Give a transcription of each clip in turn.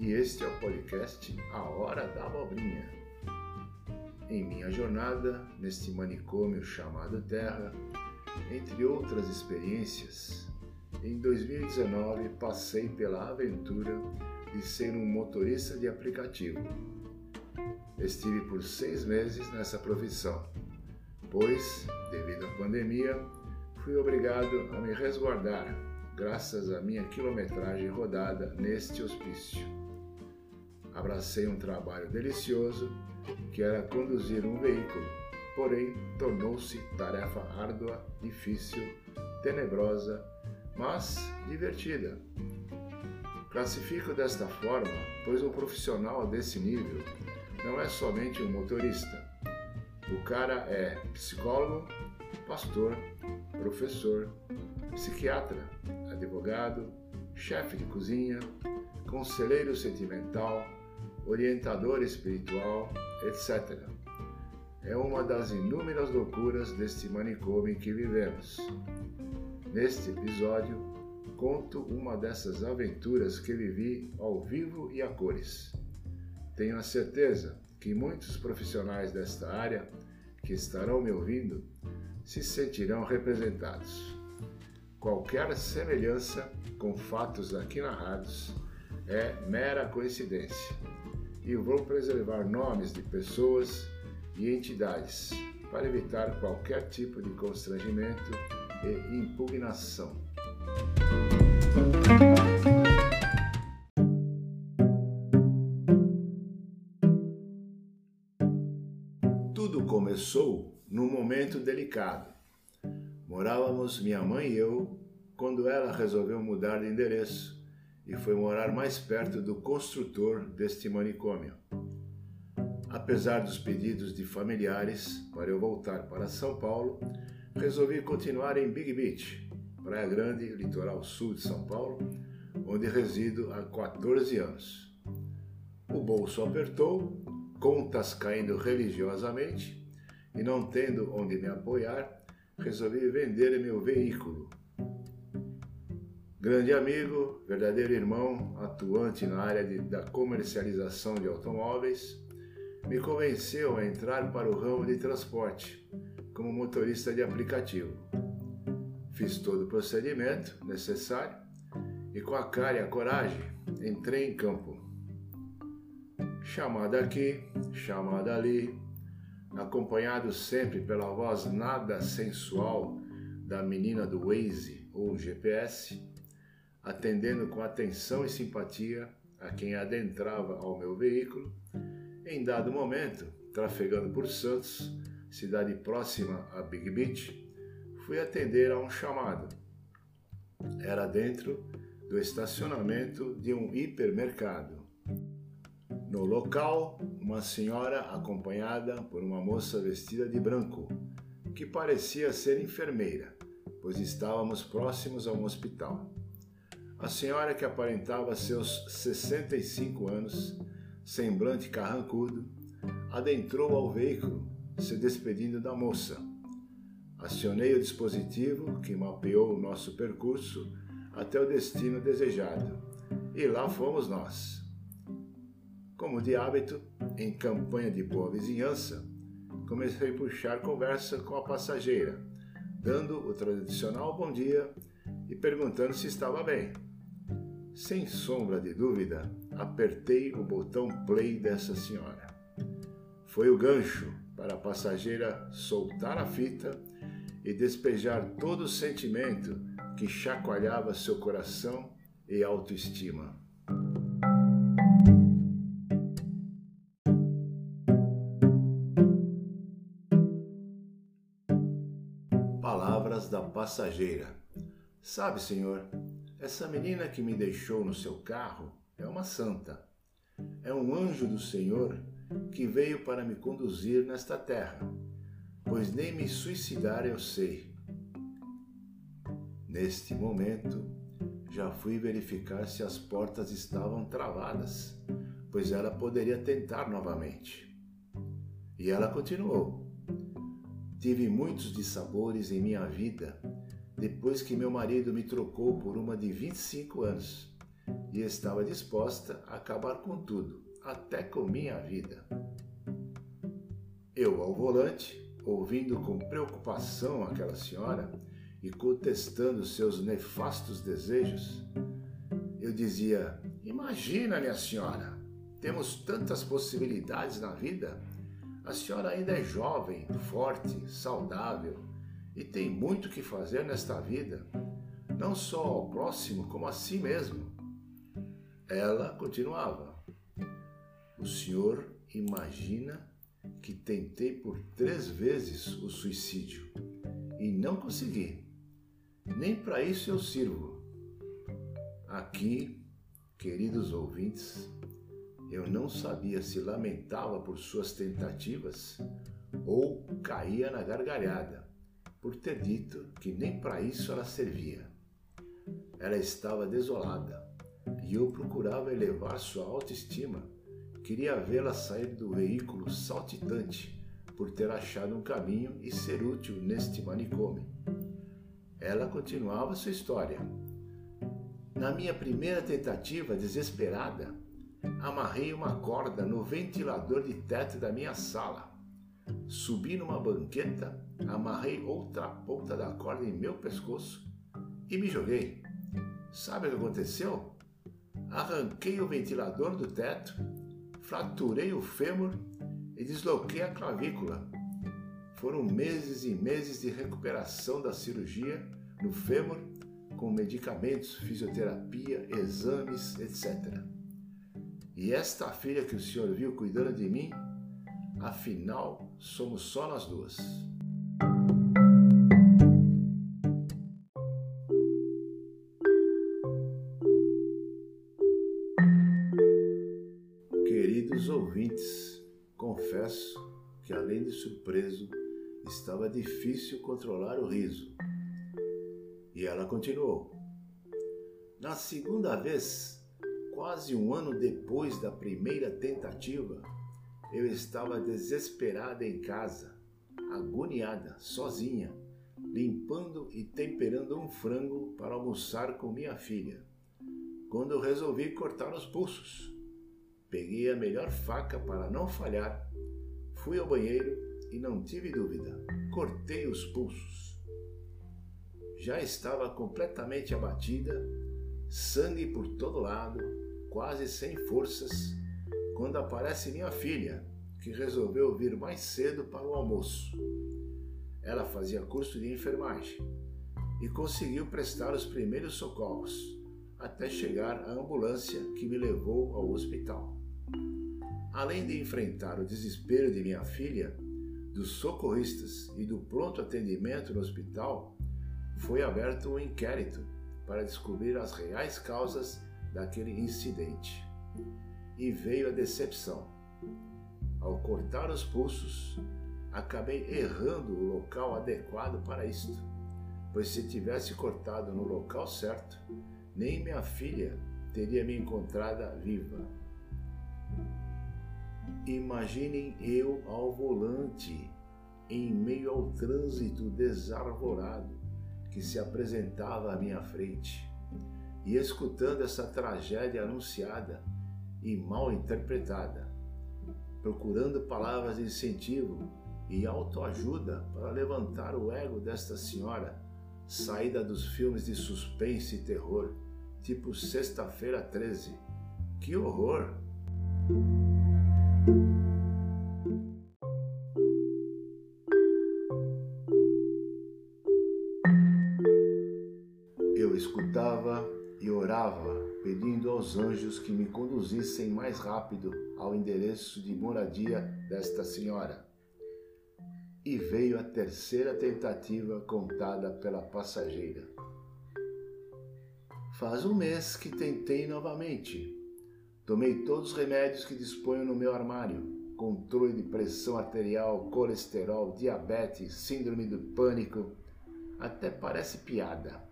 e este é o podcast A Hora da Abobrinha. Em minha jornada neste manicômio chamado Terra, entre outras experiências, em 2019 passei pela aventura de ser um motorista de aplicativo. Estive por seis meses nessa profissão, pois, devido à pandemia, fui obrigado a me resguardar, graças à minha quilometragem rodada neste hospício. Abracei um trabalho delicioso, que era conduzir um veículo, porém tornou-se tarefa árdua, difícil, tenebrosa, mas divertida. Classifico desta forma, pois um profissional desse nível não é somente um motorista. O cara é psicólogo, pastor, professor, psiquiatra, advogado, chefe de cozinha, conselheiro sentimental, orientador espiritual, etc. É uma das inúmeras loucuras deste manicômio em que vivemos. Neste episódio, conto uma dessas aventuras que vivi ao vivo e a cores. Tenho a certeza que muitos profissionais desta área que estarão me ouvindo se sentirão representados. Qualquer semelhança com fatos aqui narrados é mera coincidência e vou preservar nomes de pessoas e entidades para evitar qualquer tipo de constrangimento e impugnação. Tudo começou num momento delicado. Morávamos minha mãe e eu quando ela resolveu mudar de endereço e foi morar mais perto do construtor deste manicômio. Apesar dos pedidos de familiares para eu voltar para São Paulo, resolvi continuar em Big Beach, Praia Grande, litoral sul de São Paulo, onde resido há 14 anos. O bolso apertou, contas caindo religiosamente e não tendo onde me apoiar, resolvi vender meu veículo. Grande amigo, verdadeiro irmão, atuante na área de, da comercialização de automóveis, me convenceu a entrar para o ramo de transporte como motorista de aplicativo. Fiz todo o procedimento necessário e, com a cara e a coragem, entrei em campo. Chamada aqui, chamada ali, acompanhado sempre pela voz nada sensual da menina do Waze ou GPS, atendendo com atenção e simpatia a quem adentrava ao meu veículo, em dado momento, trafegando por Santos, cidade próxima a Big Beach, fui atender a um chamado. Era dentro do estacionamento de um hipermercado. No local, uma senhora acompanhada por uma moça vestida de branco, que parecia ser enfermeira, pois estávamos próximos a um hospital. A senhora, que aparentava seus 65 anos, semblante carrancudo, adentrou ao veículo, se despedindo da moça. Acionei o dispositivo que mapeou o nosso percurso até o destino desejado, e lá fomos nós. Como de hábito, em campanha de boa vizinhança, comecei a puxar conversa com a passageira, dando o tradicional bom dia e perguntando se estava bem. Sem sombra de dúvida, apertei o botão play dessa senhora. Foi o gancho para a passageira soltar a fita e despejar todo o sentimento que chacoalhava seu coração e autoestima. da passageira. Sabe, senhor, essa menina que me deixou no seu carro é uma santa. É um anjo do Senhor que veio para me conduzir nesta terra, pois nem me suicidar eu sei. Neste momento, já fui verificar se as portas estavam travadas, pois ela poderia tentar novamente. E ela continuou. Tive muitos dissabores em minha vida depois que meu marido me trocou por uma de 25 anos, e estava disposta a acabar com tudo, até com minha vida. Eu ao volante, ouvindo com preocupação aquela senhora e contestando seus nefastos desejos, eu dizia: Imagina, minha senhora, temos tantas possibilidades na vida. A senhora ainda é jovem, forte, saudável e tem muito que fazer nesta vida, não só ao próximo, como a si mesmo. Ela continuava: O senhor imagina que tentei por três vezes o suicídio e não consegui. Nem para isso eu sirvo. Aqui, queridos ouvintes, eu não sabia se lamentava por suas tentativas ou caía na gargalhada por ter dito que nem para isso ela servia. Ela estava desolada e eu procurava elevar sua autoestima Queria vê-la sair do veículo saltitante por ter achado um caminho e ser útil neste manicômio. Ela continuava sua história. Na minha primeira tentativa desesperada, amarrei uma corda no ventilador de teto da minha sala. Subi numa banqueta, amarrei outra ponta da corda em meu pescoço e me joguei. Sabe o que aconteceu? Arranquei o ventilador do teto fraturei o fêmur e desloquei a clavícula. Foram meses e meses de recuperação da cirurgia no fêmur, com medicamentos, fisioterapia, exames, etc. E esta filha que o senhor viu cuidando de mim, afinal, somos só nós duas. Ouvintes, confesso que além de surpreso, estava difícil controlar o riso. E ela continuou. Na segunda vez, quase um ano depois da primeira tentativa, eu estava desesperada em casa, agoniada, sozinha, limpando e temperando um frango para almoçar com minha filha, quando resolvi cortar os pulsos. Peguei a melhor faca para não falhar, fui ao banheiro e não tive dúvida, cortei os pulsos. Já estava completamente abatida, sangue por todo lado, quase sem forças, quando aparece minha filha, que resolveu vir mais cedo para o almoço. Ela fazia curso de enfermagem e conseguiu prestar os primeiros socorros até chegar a ambulância que me levou ao hospital. Além de enfrentar o desespero de minha filha, dos socorristas e do pronto atendimento no hospital, foi aberto um inquérito para descobrir as reais causas daquele incidente. E veio a decepção. Ao cortar os pulsos, acabei errando o local adequado para isto, pois se tivesse cortado no local certo, nem minha filha teria me encontrada viva. Imaginem eu ao volante, em meio ao trânsito desarvorado que se apresentava à minha frente, e escutando essa tragédia anunciada e mal interpretada, procurando palavras de incentivo e autoajuda para levantar o ego desta senhora, saída dos filmes de suspense e terror, tipo Sexta-feira 13. Que horror! Eu escutava e orava, pedindo aos anjos que me conduzissem mais rápido ao endereço de moradia desta senhora. E veio a terceira tentativa contada pela passageira. Faz um mês que tentei novamente, Tomei todos os remédios que disponho no meu armário: controle de pressão arterial, colesterol, diabetes, síndrome do pânico. Até parece piada.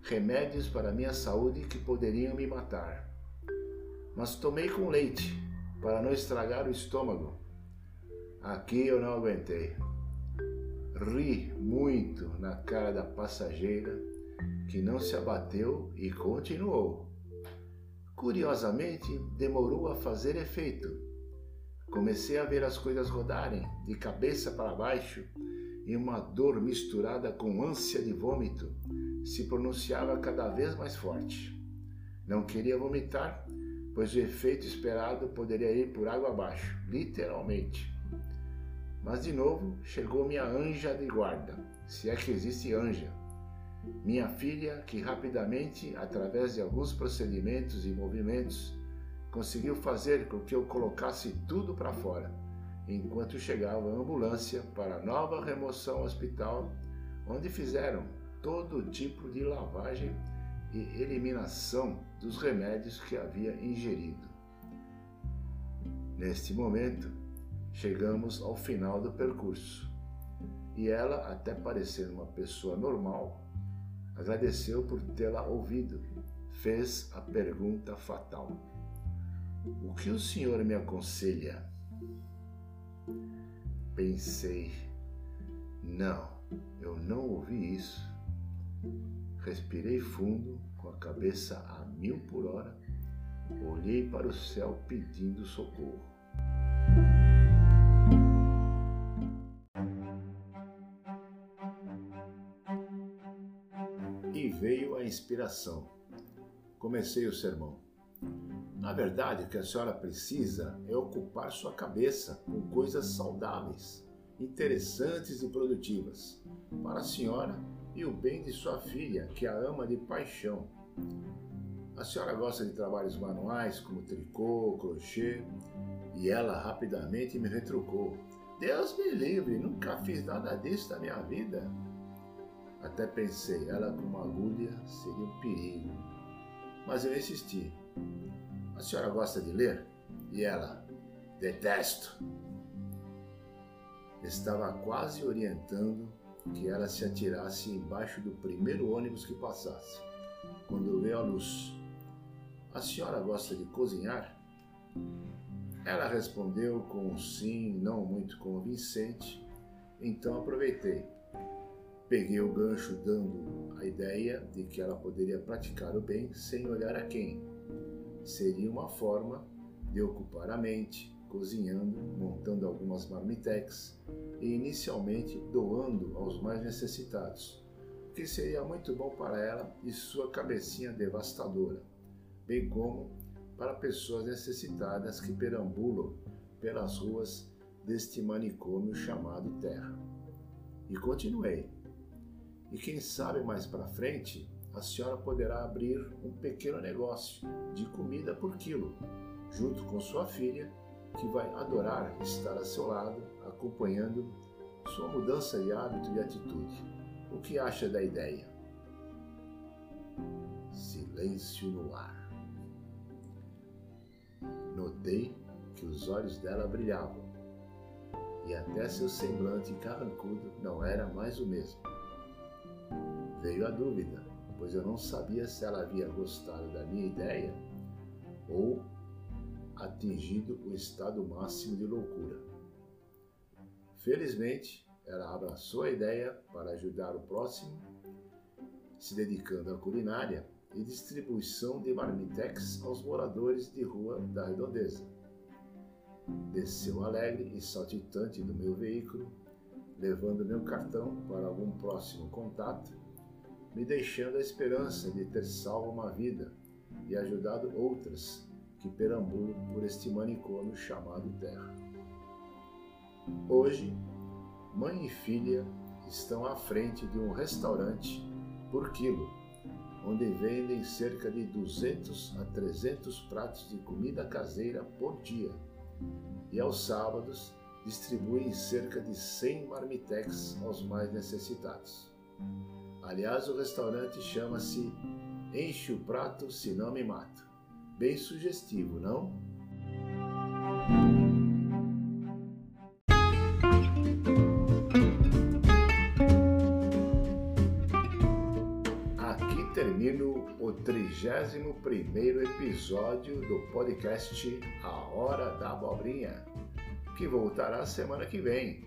Remédios para minha saúde que poderiam me matar. Mas tomei com leite para não estragar o estômago. Aqui eu não aguentei. Ri muito na cara da passageira que não se abateu e continuou Curiosamente, demorou a fazer efeito. Comecei a ver as coisas rodarem de cabeça para baixo e uma dor misturada com ânsia de vômito se pronunciava cada vez mais forte. Não queria vomitar, pois o efeito esperado poderia ir por água abaixo, literalmente. Mas de novo chegou minha anja de guarda, se é que existe anja. Minha filha, que rapidamente, através de alguns procedimentos e movimentos, conseguiu fazer com que eu colocasse tudo para fora, enquanto chegava a ambulância para a nova remoção hospital, onde fizeram todo tipo de lavagem e eliminação dos remédios que havia ingerido. Neste momento, chegamos ao final do percurso e ela, até parecer uma pessoa normal, agradeceu por tê-la ouvido. Fez a pergunta fatal: O que o senhor me aconselha? Pensei: Não, eu não ouvi isso. Respirei fundo, com a cabeça a mil por hora, olhei para o céu pedindo socorro. Veio a inspiração. Comecei o sermão. Na verdade, o que a senhora precisa é ocupar sua cabeça com coisas saudáveis, interessantes e produtivas. Para a senhora, e o bem de sua filha, que a ama de paixão. A senhora gosta de trabalhos manuais como tricô, crochê, e ela rapidamente me retrucou: Deus me livre, nunca fiz nada disso na minha vida. Até pensei, ela com uma agulha seria um perigo. Mas eu insisti: A senhora gosta de ler? E ela: Detesto. Estava quase orientando que ela se atirasse embaixo do primeiro ônibus que passasse, quando veio a luz. A senhora gosta de cozinhar? Ela respondeu com um sim não muito convincente, então aproveitei. Peguei o gancho dando a ideia de que ela poderia praticar o bem sem olhar a quem. Seria uma forma de ocupar a mente, cozinhando, montando algumas marmitex e inicialmente doando aos mais necessitados, o que seria muito bom para ela e sua cabecinha devastadora, bem como para pessoas necessitadas que perambulam pelas ruas deste manicômio chamado Terra. E continuei. E quem sabe mais para frente, a senhora poderá abrir um pequeno negócio de comida por quilo, junto com sua filha que vai adorar estar a seu lado, acompanhando sua mudança de hábito e atitude. O que acha da ideia? Silêncio no ar. Notei que os olhos dela brilhavam e até seu semblante carrancudo não era mais o mesmo. Veio a dúvida, pois eu não sabia se ela havia gostado da minha ideia ou atingido o estado máximo de loucura. Felizmente, ela abraçou a ideia para ajudar o próximo, se dedicando à culinária e distribuição de marmitex aos moradores de rua da redondeza. Desceu alegre e saltitante do meu veículo, levando meu cartão para algum próximo contato, me deixando a esperança de ter salvo uma vida e ajudado outras que perambulam por este manicômio chamado Terra. Hoje, mãe e filha estão à frente de um restaurante por quilo, onde vendem cerca de 200 a 300 pratos de comida caseira por dia, e aos sábados distribuem cerca de 100 marmitex aos mais necessitados. Aliás, o restaurante chama-se Enche o Prato Se Não Me Mato. Bem sugestivo, não? Aqui termino o 31 primeiro episódio do podcast A Hora da Abobrinha, que voltará semana que vem,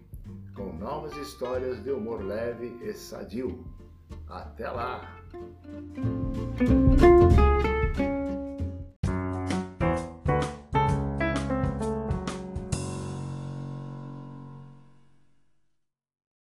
com novas histórias de humor leve e sadio. Até lá!